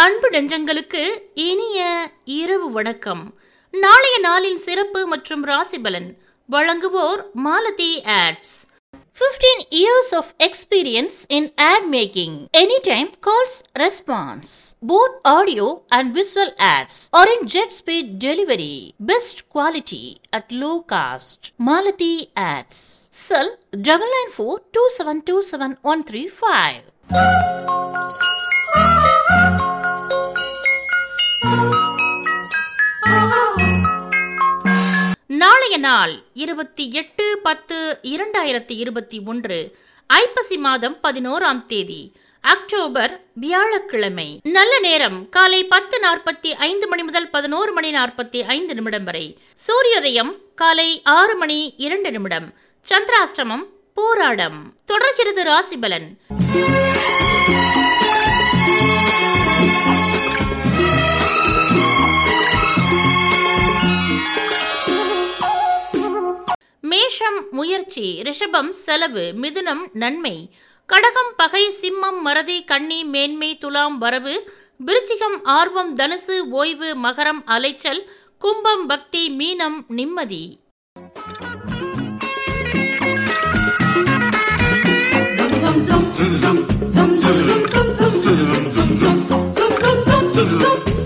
அன்பு நெஞ்சங்களுக்கு இனிய இரவு வணக்கம் நாளைய நாளின் சிறப்பு மற்றும் ராசிபலன் வழங்குவோர் மாலதி ஆட்ஸ் 15 years of experience in ad making. Anytime calls response. Both audio and visual ads are in jet speed delivery. Best quality at low cost. Malati ads. Cell double nine four two seven two seven one three five. நாளைய நாள் இருபத்தி எட்டு பத்து இரண்டாயிரத்தி இருபத்தி ஒன்று ஐப்பசி மாதம் பதினோராம் தேதி அக்டோபர் வியாழக்கிழமை. நல்ல நேரம் காலை பத்து நாற்பத்தி ஐந்து மணி முதல் பதினோரு மணி நாற்பத்தி ஐந்து நிமிடம் வரை. சூரியோதயம் காலை ஆறு மணி இரண்டு நிமிடம். சந்திராஷ்டமம் போராடம். தொடர்கிறது ராசிபலன். மேஷம் முயற்சி ரிஷபம் செலவு மிதுனம் நன்மை கடகம் பகை சிம்மம் மறதி கண்ணி மேன்மை துலாம் வரவு விருச்சிகம் ஆர்வம் தனுசு ஓய்வு மகரம் அலைச்சல் கும்பம் பக்தி மீனம் நிம்மதி Zum zum zum zum zum zum zum zum zum zum zum zum